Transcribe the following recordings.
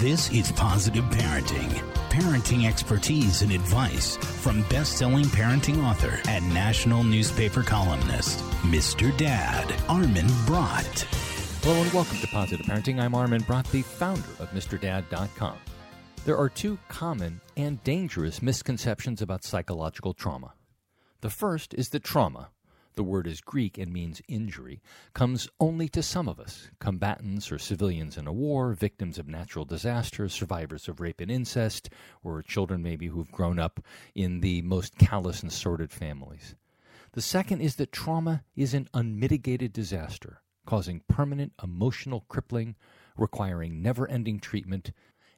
This is Positive Parenting. Parenting expertise and advice from best-selling parenting author and national newspaper columnist, Mr. Dad, Armin Brott. Hello and welcome to Positive Parenting. I'm Armin Brott, the founder of MrDad.com. There are two common and dangerous misconceptions about psychological trauma. The first is that trauma, the word is Greek and means injury, comes only to some of us combatants or civilians in a war, victims of natural disasters, survivors of rape and incest, or children maybe who've grown up in the most callous and sordid families. The second is that trauma is an unmitigated disaster, causing permanent emotional crippling, requiring never ending treatment,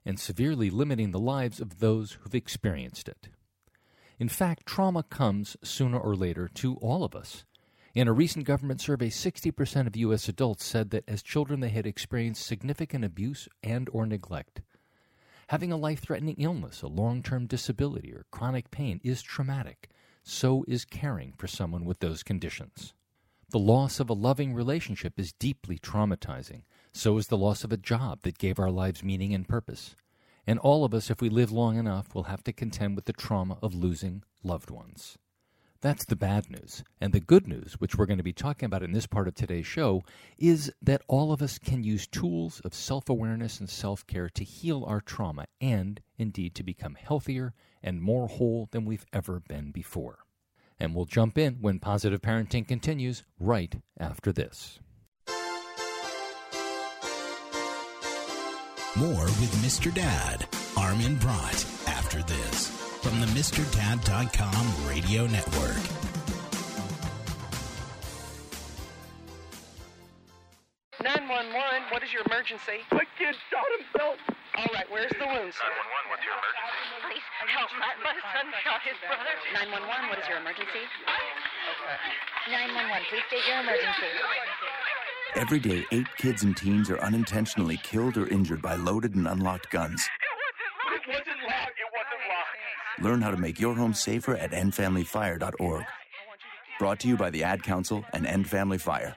and severely limiting the lives of those who've experienced it. In fact, trauma comes sooner or later to all of us. In a recent government survey, 60% of U.S. adults said that as children they had experienced significant abuse and or neglect. Having a life-threatening illness, a long-term disability, or chronic pain is traumatic. So is caring for someone with those conditions. The loss of a loving relationship is deeply traumatizing. So is the loss of a job that gave our lives meaning and purpose. And all of us, if we live long enough, will have to contend with the trauma of losing loved ones. That's the bad news. And the good news, which we're going to be talking about in this part of today's show, is that all of us can use tools of self awareness and self care to heal our trauma and, indeed, to become healthier and more whole than we've ever been before. And we'll jump in when positive parenting continues right after this. More with Mr. Dad, Armin Brott, after this from the MrDad.com radio network. Nine one one. What is your emergency? My kid shot himself. All right, where's the wound, sir? 911, what's your emergency? Please help. My, my son shot his brother. 911, what is your emergency? 911, please state your emergency. Every day, eight kids and teens are unintentionally killed or injured by loaded and unlocked guns. It wasn't locked. It wasn't locked. Learn how to make your home safer at endfamilyfire.org. Brought to you by the Ad Council and End Family Fire.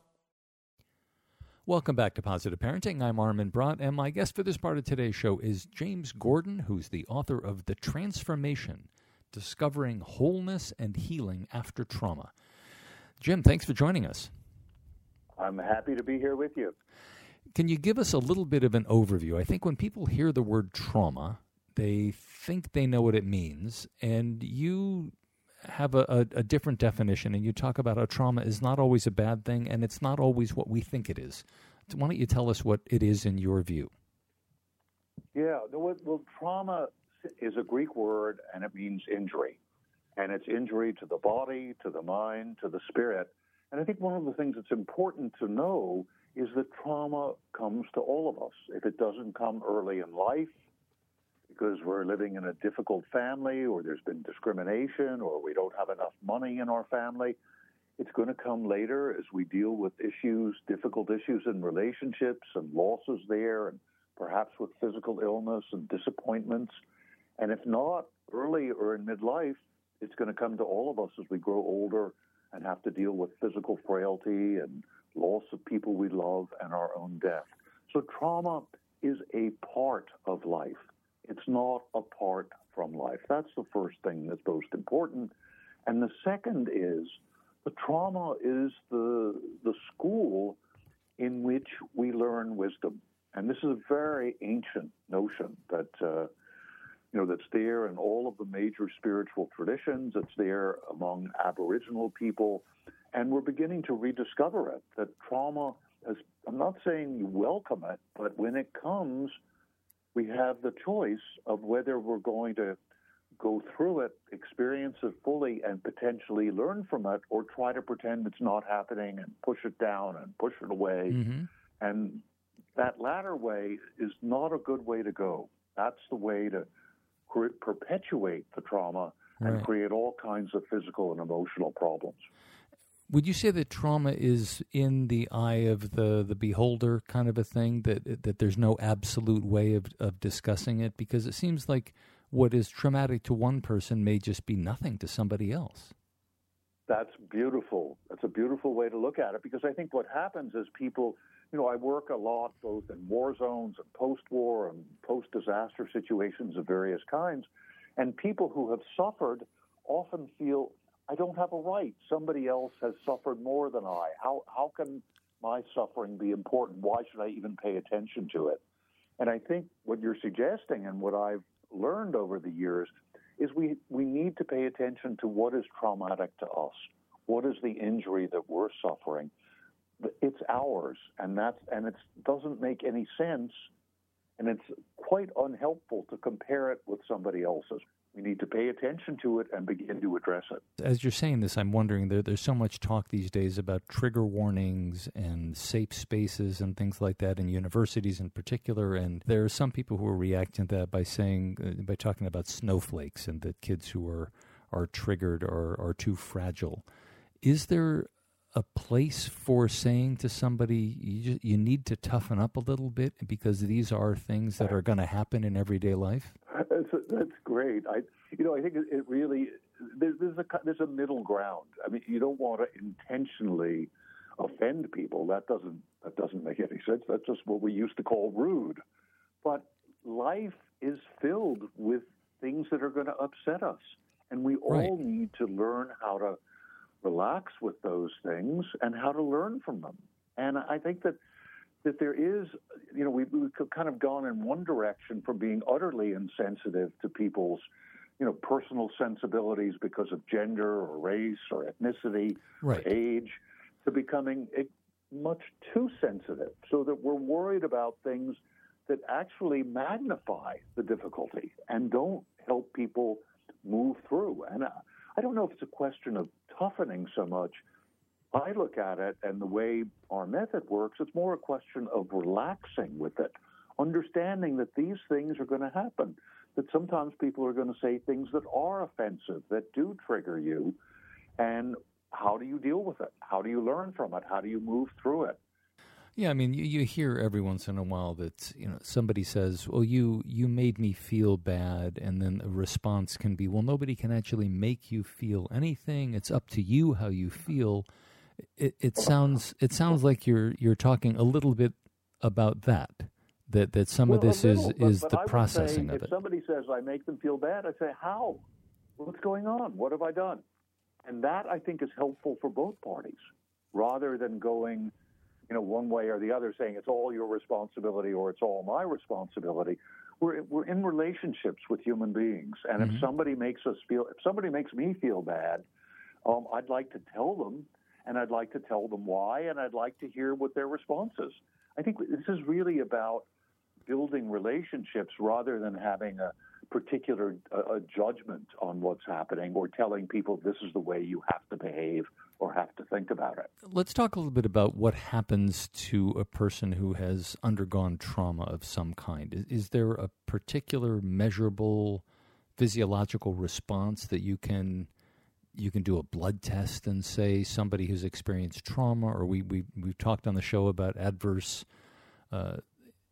Welcome back to Positive Parenting. I'm Armin Brott, and my guest for this part of today's show is James Gordon, who's the author of The Transformation Discovering Wholeness and Healing After Trauma. Jim, thanks for joining us. I'm happy to be here with you. Can you give us a little bit of an overview? I think when people hear the word trauma, they think they know what it means, and you have a, a, a, different definition, and you talk about how trauma is not always a bad thing, and it's not always what we think it is. Why don't you tell us what it is in your view? Yeah, well trauma is a Greek word, and it means injury, and it's injury to the body, to the mind, to the spirit. And I think one of the things that's important to know is that trauma comes to all of us. If it doesn't come early in life, because we're living in a difficult family or there's been discrimination or we don't have enough money in our family. It's going to come later as we deal with issues, difficult issues in relationships and losses there, and perhaps with physical illness and disappointments. And if not early or in midlife, it's going to come to all of us as we grow older and have to deal with physical frailty and loss of people we love and our own death. So trauma is a part of life. It's not apart from life. That's the first thing that's most important. And the second is the trauma is the, the school in which we learn wisdom. And this is a very ancient notion that, uh, you know, that's there in all of the major spiritual traditions. It's there among Aboriginal people. And we're beginning to rediscover it, that trauma is, I'm not saying you welcome it, but when it comes, we have the choice of whether we're going to go through it, experience it fully, and potentially learn from it, or try to pretend it's not happening and push it down and push it away. Mm-hmm. And that latter way is not a good way to go. That's the way to perpetuate the trauma and right. create all kinds of physical and emotional problems. Would you say that trauma is in the eye of the, the beholder kind of a thing that that there's no absolute way of, of discussing it because it seems like what is traumatic to one person may just be nothing to somebody else. That's beautiful. That's a beautiful way to look at it because I think what happens is people, you know, I work a lot both in war zones and post war and post disaster situations of various kinds. And people who have suffered often feel, I don't have a right. Somebody else has suffered more than I. How, how can my suffering be important? Why should I even pay attention to it? And I think what you're suggesting and what I've learned over the years is we, we need to pay attention to what is traumatic to us. What is the injury that we're suffering? It's ours, and that's and it doesn't make any sense, and it's quite unhelpful to compare it with somebody else's we need to pay attention to it and begin to address it. As you're saying this, I'm wondering there, there's so much talk these days about trigger warnings and safe spaces and things like that in universities in particular. And there are some people who are reacting to that by saying, uh, by talking about snowflakes and that kids who are, are triggered are, are too fragile. Is there a place for saying to somebody you just, you need to toughen up a little bit because these are things that are going to happen in everyday life? That's, that's great. I you know I think it really there's, there's a there's a middle ground. I mean you don't want to intentionally offend people. That doesn't that doesn't make any sense. That's just what we used to call rude. But life is filled with things that are going to upset us, and we all need to learn how to relax with those things and how to learn from them. And I think that that there is, you know, we, we've kind of gone in one direction from being utterly insensitive to people's, you know, personal sensibilities because of gender or race or ethnicity right. or age to becoming much too sensitive so that we're worried about things that actually magnify the difficulty and don't help people move through. And uh, I don't know if it's a question of toughening so much. I look at it and the way our method works, it's more a question of relaxing with it, understanding that these things are going to happen, that sometimes people are going to say things that are offensive, that do trigger you. And how do you deal with it? How do you learn from it? How do you move through it? Yeah, I mean, you, you hear every once in a while that you know somebody says, "Well, you you made me feel bad," and then the response can be, "Well, nobody can actually make you feel anything. It's up to you how you feel." It, it sounds it sounds like you're you're talking a little bit about that. That that some well, of this little, is but, is but the processing say, of it. If somebody says I make them feel bad, I say how? What's going on? What have I done? And that I think is helpful for both parties, rather than going you know, one way or the other, saying it's all your responsibility or it's all my responsibility. We're we're in relationships with human beings, and mm-hmm. if somebody makes us feel, if somebody makes me feel bad, um, I'd like to tell them, and I'd like to tell them why, and I'd like to hear what their response is. I think this is really about building relationships rather than having a particular judgment on what's happening or telling people this is the way you have to behave or have to think about it. Let's talk a little bit about what happens to a person who has undergone trauma of some kind. Is, is there a particular measurable physiological response that you can you can do a blood test and say somebody who's experienced trauma, or we, we we've talked on the show about adverse uh,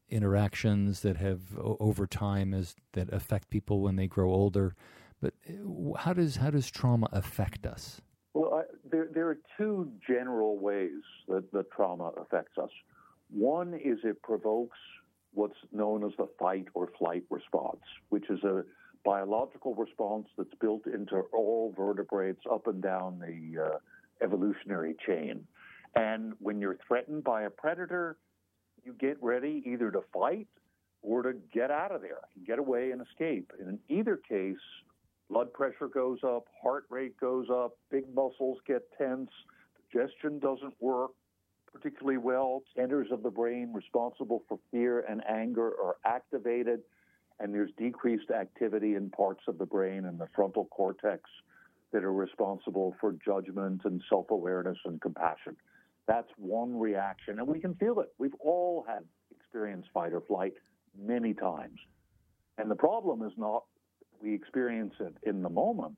interactions that have over time as that affect people when they grow older. But uh, how does how does trauma affect us? Well, I, there, there are two general ways that, the trauma affects us. One is it provokes what's known as the fight or flight response, which is a biological response that's built into all vertebrates up and down the uh, evolutionary chain. And when you're threatened by a predator, you get ready either to fight or to get out of there, get away and escape. And in either case, blood pressure goes up, heart rate goes up, big muscles get tense, digestion doesn't work particularly well. Centers of the brain responsible for fear and anger are activated, and there's decreased activity in parts of the brain and the frontal cortex that are responsible for judgment and self awareness and compassion. That's one reaction, and we can feel it. We've all had experienced fight or flight many times. And the problem is not we experience it in the moment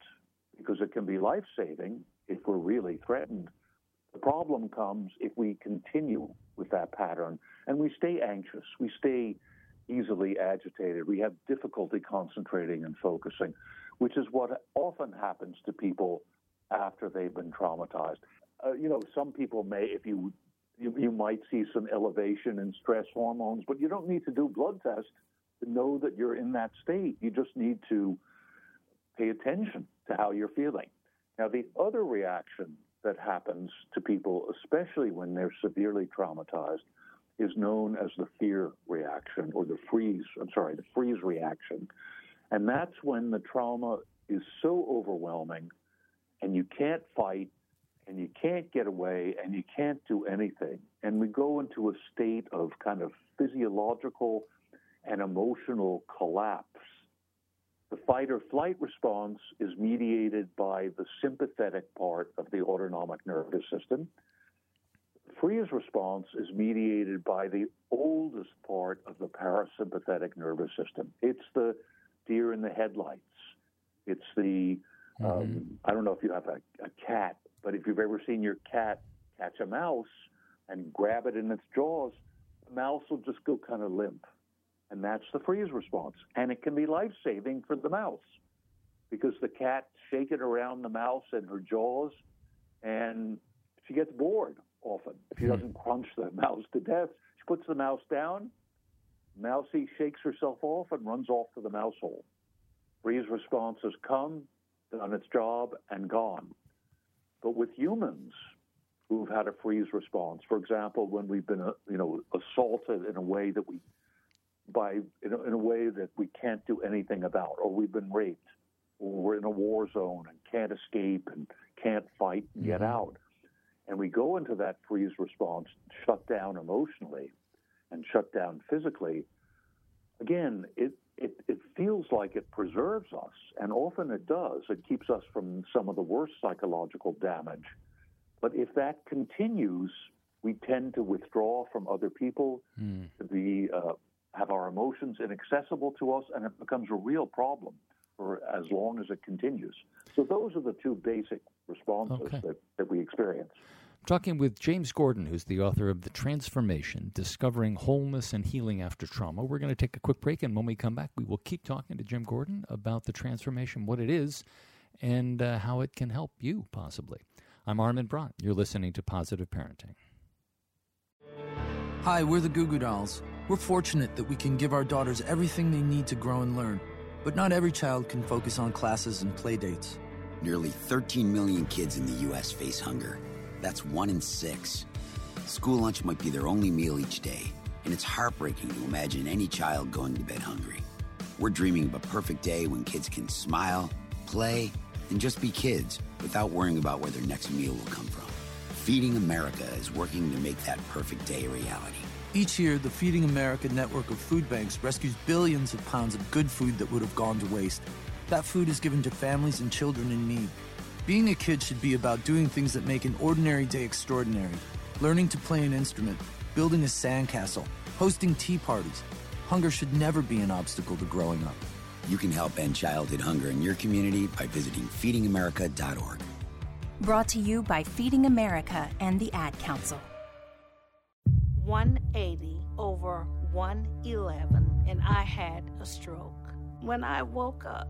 because it can be life saving if we're really threatened. The problem comes if we continue with that pattern and we stay anxious, we stay easily agitated, we have difficulty concentrating and focusing, which is what often happens to people after they've been traumatized. Uh, you know, some people may, if you, you, you might see some elevation in stress hormones, but you don't need to do blood tests to know that you're in that state. You just need to pay attention to how you're feeling. Now, the other reaction that happens to people, especially when they're severely traumatized, is known as the fear reaction or the freeze, I'm sorry, the freeze reaction. And that's when the trauma is so overwhelming and you can't fight and you can't get away and you can't do anything. And we go into a state of kind of physiological and emotional collapse. The fight or flight response is mediated by the sympathetic part of the autonomic nervous system. Freeze response is mediated by the oldest part of the parasympathetic nervous system. It's the deer in the headlights. It's the, um, mm-hmm. I don't know if you have a, a cat, but if you've ever seen your cat catch a mouse and grab it in its jaws, the mouse will just go kind of limp and that's the freeze response. And it can be life saving for the mouse because the cat shaking around the mouse in her jaws and she gets bored often. If she hmm. doesn't crunch the mouse to death, she puts the mouse down. Mousy shakes herself off and runs off to the mouse hole. Freeze response has come, done its job, and gone. But with humans who've had a freeze response, for example, when we've been, uh, you know, assaulted in a way that we by in a, in a way that we can't do anything about, or we've been raped, or we're in a war zone and can't escape and can't fight and get mm-hmm. out. And we go into that freeze response, shut down emotionally and shut down physically. Again, it, it, it feels like it preserves us, and often it does. It keeps us from some of the worst psychological damage. But if that continues, we tend to withdraw from other people, mm. to be uh, have our emotions inaccessible to us, and it becomes a real problem for as long as it continues. So those are the two basic responses okay. that, that we experience. I'm talking with James Gordon, who's the author of The Transformation Discovering Wholeness and Healing After Trauma. We're going to take a quick break, and when we come back, we will keep talking to Jim Gordon about the transformation, what it is, and uh, how it can help you, possibly. I'm Armin Brott. You're listening to Positive Parenting. Hi, we're the Goo Goo Dolls. We're fortunate that we can give our daughters everything they need to grow and learn. But not every child can focus on classes and play dates. Nearly 13 million kids in the U.S. face hunger. That's one in six. School lunch might be their only meal each day, and it's heartbreaking to imagine any child going to bed hungry. We're dreaming of a perfect day when kids can smile, play, and just be kids without worrying about where their next meal will come from. Feeding America is working to make that perfect day a reality. Each year, the Feeding America network of food banks rescues billions of pounds of good food that would have gone to waste. That food is given to families and children in need. Being a kid should be about doing things that make an ordinary day extraordinary. Learning to play an instrument, building a sandcastle, hosting tea parties. Hunger should never be an obstacle to growing up. You can help end childhood hunger in your community by visiting feedingamerica.org. Brought to you by Feeding America and the Ad Council. 180 over 111, and I had a stroke. When I woke up,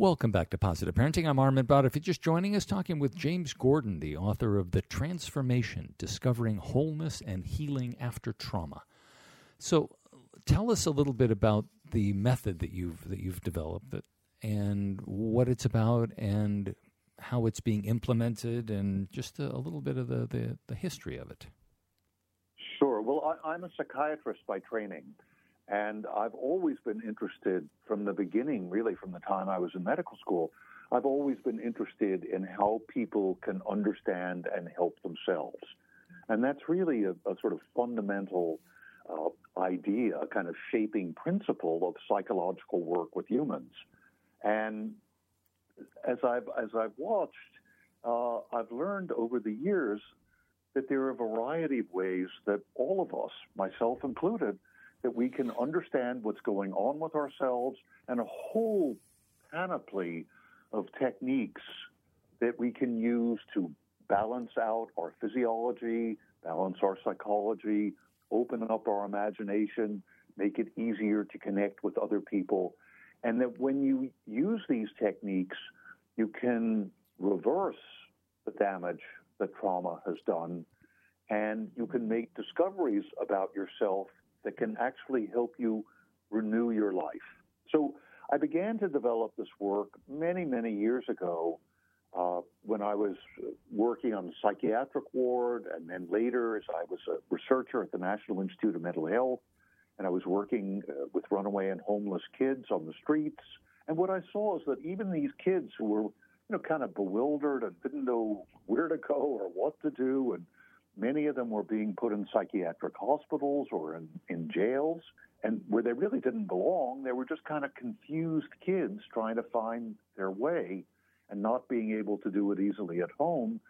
Welcome back to Positive Parenting. I'm Armin Brott. If you're just joining us, talking with James Gordon, the author of The Transformation Discovering Wholeness and Healing After Trauma. So, tell us a little bit about the method that you've that you've developed and what it's about and how it's being implemented and just a, a little bit of the, the, the, history of it. Sure. Well, I, I'm a psychiatrist by training. And I've always been interested from the beginning, really from the time I was in medical school. I've always been interested in how people can understand and help themselves. And that's really a, a sort of fundamental uh, idea, a kind of shaping principle of psychological work with humans. And as I've, as I've watched, uh, I've learned over the years that there are a variety of ways that all of us, myself included, that we can understand what's going on with ourselves and a whole panoply of techniques that we can use to balance out our physiology, balance our psychology, open up our imagination, make it easier to connect with other people. And that when you use these techniques, you can reverse the damage that trauma has done and you can make discoveries about yourself that can actually help you renew your life. So I began to develop this work many, many years ago uh, when I was working on the psychiatric ward, and then later as I was a researcher at the National Institute of Mental Health, and I was working uh, with runaway and homeless kids on the streets. And what I saw is that even these kids who were, you know, kind of bewildered and didn't know where to go or what to do, and Many of them were being put in psychiatric hospitals or in, in jails, and where they really didn't belong, they were just kind of confused kids trying to find their way and not being able to do it easily at home.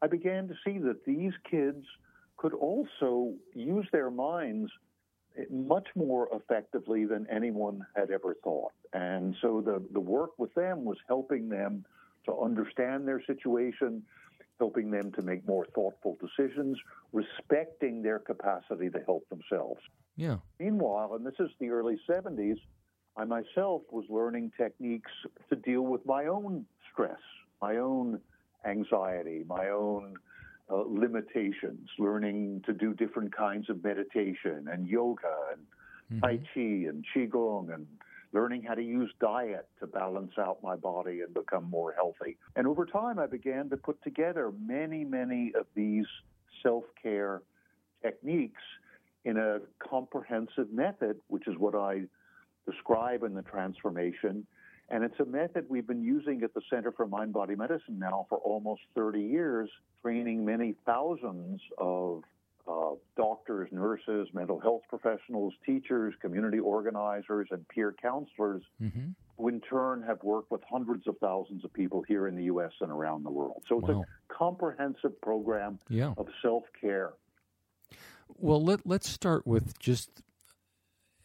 I began to see that these kids could also use their minds eh, much more effectively than anyone had ever thought. And so the, the work with them was helping them to understand their situation, helping them to make more thoughtful decisions, respecting their capacity to help themselves. Yeah. Meanwhile, and this is the early 70s, I myself was learning techniques to deal with my own stress, my own anxiety, my own uh, limitations, learning to do different kinds of meditation and yoga and mm-hmm. Tai Chi and Qigong and learning how to use diet to balance out my body and become more healthy. And over time, I began to put together many, many of these self care techniques in a comprehensive method, which is what I describe in the transformation. And it's a method we've been using at the Center for Mind Body Medicine now for almost 30 years, training many thousands of uh, doctors, nurses, mental health professionals, teachers, community organizers, and peer counselors, mm-hmm. who in turn have worked with hundreds of thousands of people here in the U.S. and around the world. So it's wow. a comprehensive program yeah. of self care. Well, let, let's start with just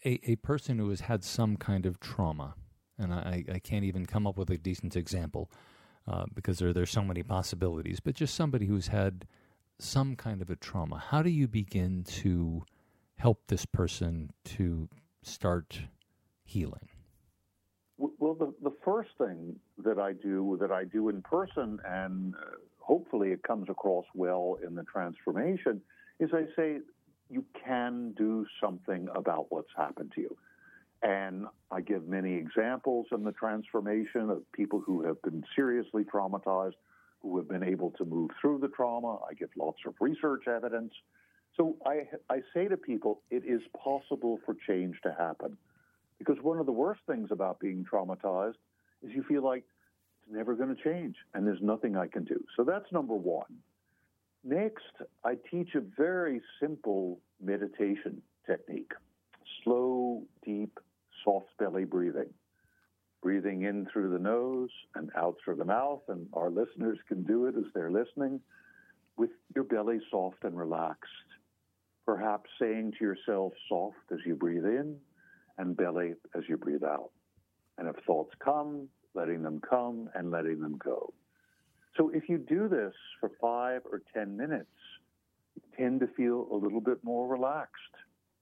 a, a person who has had some kind of trauma. And I, I can't even come up with a decent example uh, because there, there's so many possibilities, but just somebody who's had some kind of a trauma, how do you begin to help this person to start healing? Well, the, the first thing that I do, that I do in person, and uh, hopefully it comes across well in the transformation, is I say, you can do something about what's happened to you. And I give many examples in the transformation of people who have been seriously traumatized who have been able to move through the trauma. I give lots of research evidence. So I, I say to people, it is possible for change to happen. Because one of the worst things about being traumatized is you feel like it's never going to change and there's nothing I can do. So that's number one. Next, I teach a very simple meditation technique slow, deep, soft belly breathing breathing in through the nose and out through the mouth. And our listeners can do it as they're listening with your belly soft and relaxed. Perhaps saying to yourself, soft as you breathe in and belly as you breathe out. And if thoughts come, letting them come and letting them go. So if you do this for five or 10 minutes, you tend to feel a little bit more relaxed,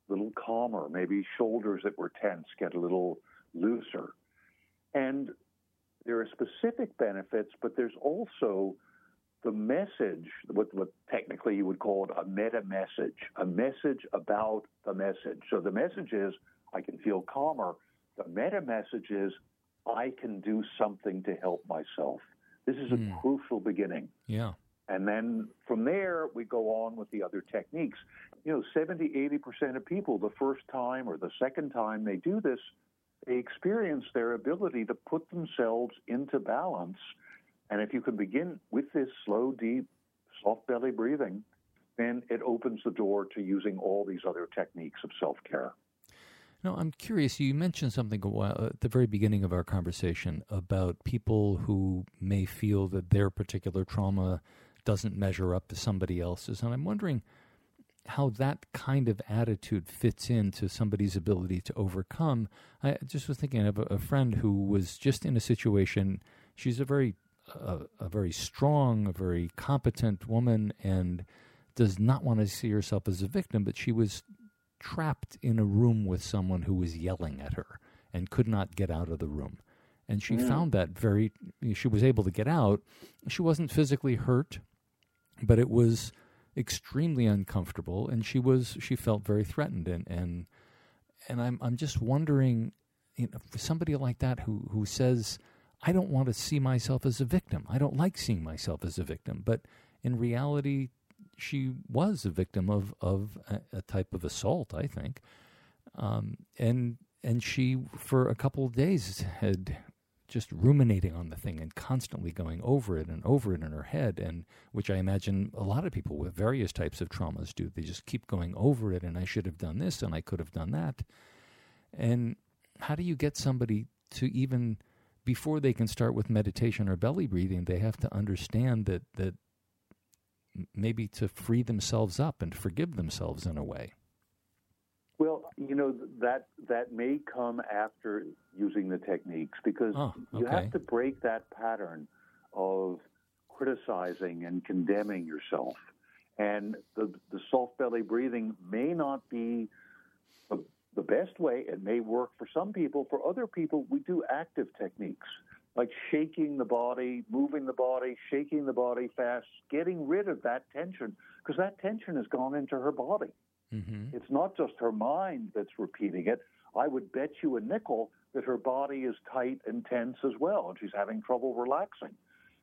a little calmer. Maybe shoulders that were tense get a little looser. And there are specific benefits, but there's also the message, what, what technically you would call it a meta message, a message about the message. So the message is, I can feel calmer. The meta message is, I can do something to help myself. This is a Mm. crucial beginning. Yeah. And then from there, we go on with the other techniques. You know, 70, 80% of people, the first time or the second time they do this, they experience their ability to put themselves into balance. And if you can begin with this slow, deep, soft belly breathing, then it opens the door to using all these other techniques of self care. Now, I'm curious. You mentioned something while at the very beginning of our conversation about people who may feel that their particular trauma doesn't measure up to somebody else's, and I'm wondering how that kind of attitude fits into somebody's ability to overcome. I just was thinking of a, a friend who was just in a situation. She's a very, uh, a very strong, a very competent woman, and does not want to see herself as a victim, but she was trapped in a room with someone who was yelling at her and could not get out of the room. And she Mm. found that very, she was able to get out. She wasn't physically hurt, but it was extremely uncomfortable and she was, she felt very threatened. And, and, and I'm, I'm just wondering, you know, for somebody like that who, who says, I don't want to see myself as a victim. I don't like seeing myself as a victim. But in reality, she was a victim of of a, a type of assault, I think, um, and and she for a couple of days had just ruminating on the thing and constantly going over it and over it in her head, and which I imagine a lot of people with various types of traumas do. They just keep going over it, and I should have done this, and I could have done that. And how do you get somebody to even before they can start with meditation or belly breathing, they have to understand that that maybe to free themselves up and forgive themselves in a way. Well, you know that that may come after using the techniques because Oh, you have to break that pattern of criticizing and condemning yourself. And the the soft belly breathing may not be the, the best way. It may work for some people. For other people, we do active techniques like shaking the body, moving the body, shaking the body fast, getting rid of that tension because that tension has gone into her body. Mm-hmm. It's not just her mind that's repeating it. I would bet you a nickel that her body is tight and tense as well, and she's having trouble relaxing.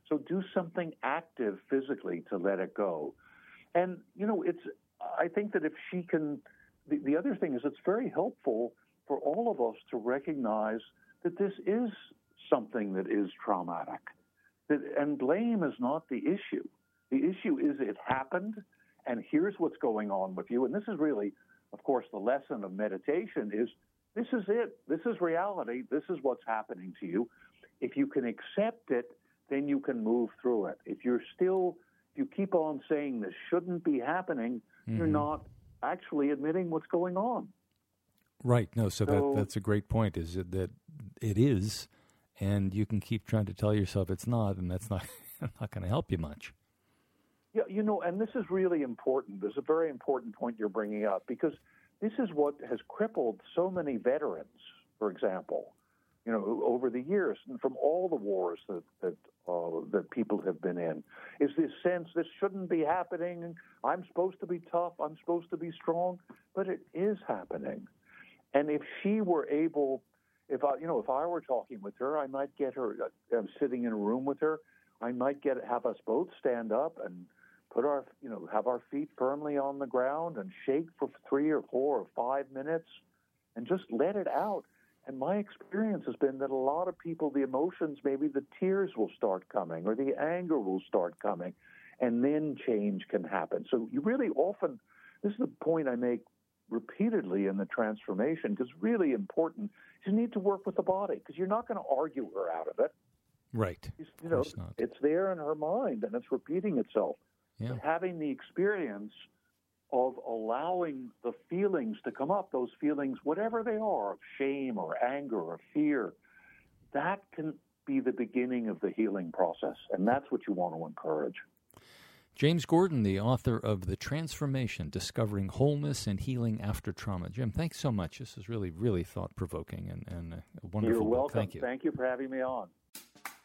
So do something active physically to let it go. And, you know, it's, I think that if she can, the, the other thing is it's very helpful for all of us to recognize that this is something that is traumatic. That, and blame is not the issue. The issue is it happened, and here's what's going on with you. And this is really, of course, the lesson of meditation is this is it. This is reality. This is what's happening to you. If you can accept it, then you can move through it. If you're still, if you keep on saying this shouldn't be happening, you're Mhm. not actually admitting what's going on. Right. No. So, So- that that's a great point. Is it that it is, and you can keep trying to tell yourself it's not, and that's not not going to help you much. Yeah, you know, and this is really important. There's a very important point you're bringing up because this is what has crippled so many veterans, for example, you know, over the years and from all the wars that that uh, that people have been in, is this sense this shouldn't be happening. I'm supposed to be tough. I'm supposed to be strong, but it is happening. And if she were able, if I, you know, if I were talking with her, I might get her. uh, I'm sitting in a room with her. I might get have us both stand up and put our, you know, have our feet firmly on the ground and shake for three or four or five minutes, and just let it out. And my experience has been that a lot of people, the emotions, maybe the tears will start coming or the anger will start coming, and then change can happen. So you really often, this is the point I make repeatedly in the transformation because really important. You need to work with the body because you're not going to argue her out of it. Right. You know, it's there in her mind and it's repeating itself. Yeah. But having the experience of allowing the feelings to come up, those feelings, whatever they are, of shame or anger or fear, that can be the beginning of the healing process. And that's what you want to encourage. James Gordon, the author of The Transformation Discovering Wholeness and Healing After Trauma. Jim, thanks so much. This is really, really thought provoking and, and wonderful You're book. welcome. Thank you. Thank you for having me on.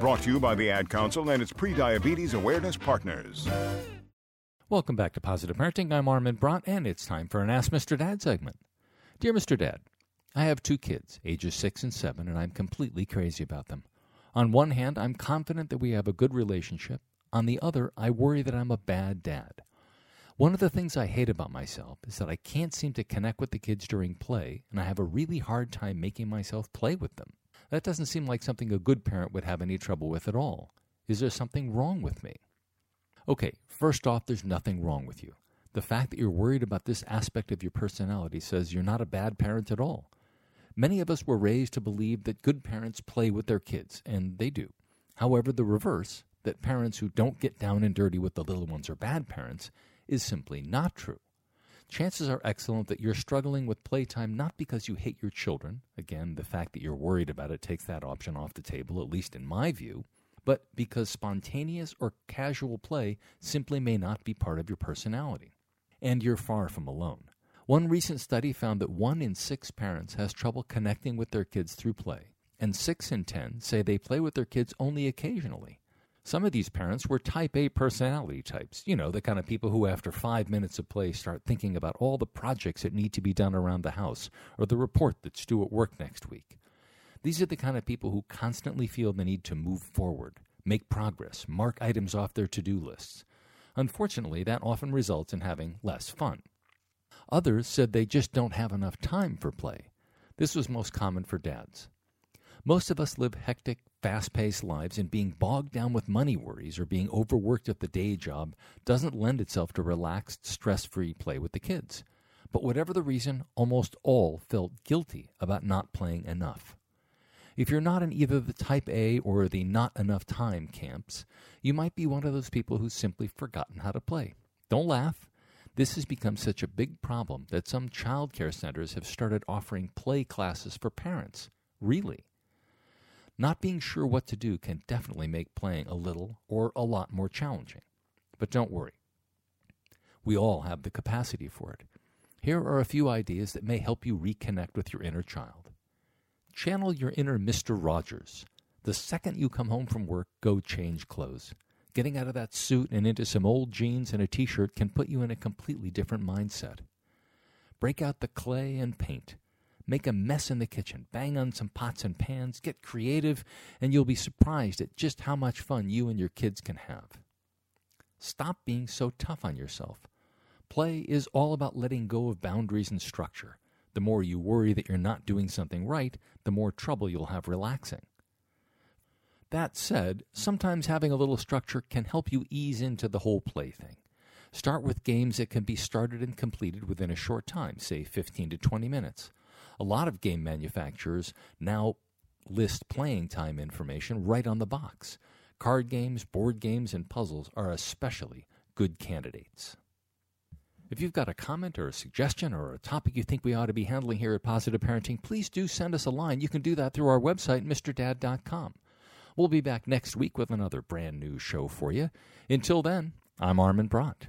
Brought to you by the Ad Council and its Prediabetes Awareness Partners. Welcome back to Positive Parenting. I'm Armin Brott, and it's time for an Ask Mr. Dad segment. Dear Mr. Dad, I have two kids, ages six and seven, and I'm completely crazy about them. On one hand, I'm confident that we have a good relationship. On the other, I worry that I'm a bad dad. One of the things I hate about myself is that I can't seem to connect with the kids during play, and I have a really hard time making myself play with them. That doesn't seem like something a good parent would have any trouble with at all. Is there something wrong with me? Okay, first off, there's nothing wrong with you. The fact that you're worried about this aspect of your personality says you're not a bad parent at all. Many of us were raised to believe that good parents play with their kids, and they do. However, the reverse, that parents who don't get down and dirty with the little ones are bad parents, is simply not true. Chances are excellent that you're struggling with playtime not because you hate your children. Again, the fact that you're worried about it takes that option off the table, at least in my view. But because spontaneous or casual play simply may not be part of your personality. And you're far from alone. One recent study found that one in six parents has trouble connecting with their kids through play, and six in ten say they play with their kids only occasionally. Some of these parents were type A personality types, you know, the kind of people who, after five minutes of play, start thinking about all the projects that need to be done around the house or the report that's due at work next week. These are the kind of people who constantly feel the need to move forward, make progress, mark items off their to do lists. Unfortunately, that often results in having less fun. Others said they just don't have enough time for play. This was most common for dads. Most of us live hectic, fast paced lives, and being bogged down with money worries or being overworked at the day job doesn't lend itself to relaxed, stress free play with the kids. But whatever the reason, almost all felt guilty about not playing enough. If you're not in either the type A or the not enough time camps, you might be one of those people who's simply forgotten how to play. Don't laugh. This has become such a big problem that some child care centers have started offering play classes for parents. Really. Not being sure what to do can definitely make playing a little or a lot more challenging. But don't worry. We all have the capacity for it. Here are a few ideas that may help you reconnect with your inner child. Channel your inner Mr. Rogers. The second you come home from work, go change clothes. Getting out of that suit and into some old jeans and a t shirt can put you in a completely different mindset. Break out the clay and paint. Make a mess in the kitchen, bang on some pots and pans, get creative, and you'll be surprised at just how much fun you and your kids can have. Stop being so tough on yourself. Play is all about letting go of boundaries and structure. The more you worry that you're not doing something right, the more trouble you'll have relaxing. That said, sometimes having a little structure can help you ease into the whole play thing. Start with games that can be started and completed within a short time, say 15 to 20 minutes. A lot of game manufacturers now list playing time information right on the box. Card games, board games, and puzzles are especially good candidates. If you've got a comment or a suggestion or a topic you think we ought to be handling here at Positive Parenting, please do send us a line. You can do that through our website, MrDad.com. We'll be back next week with another brand new show for you. Until then, I'm Armin Brott.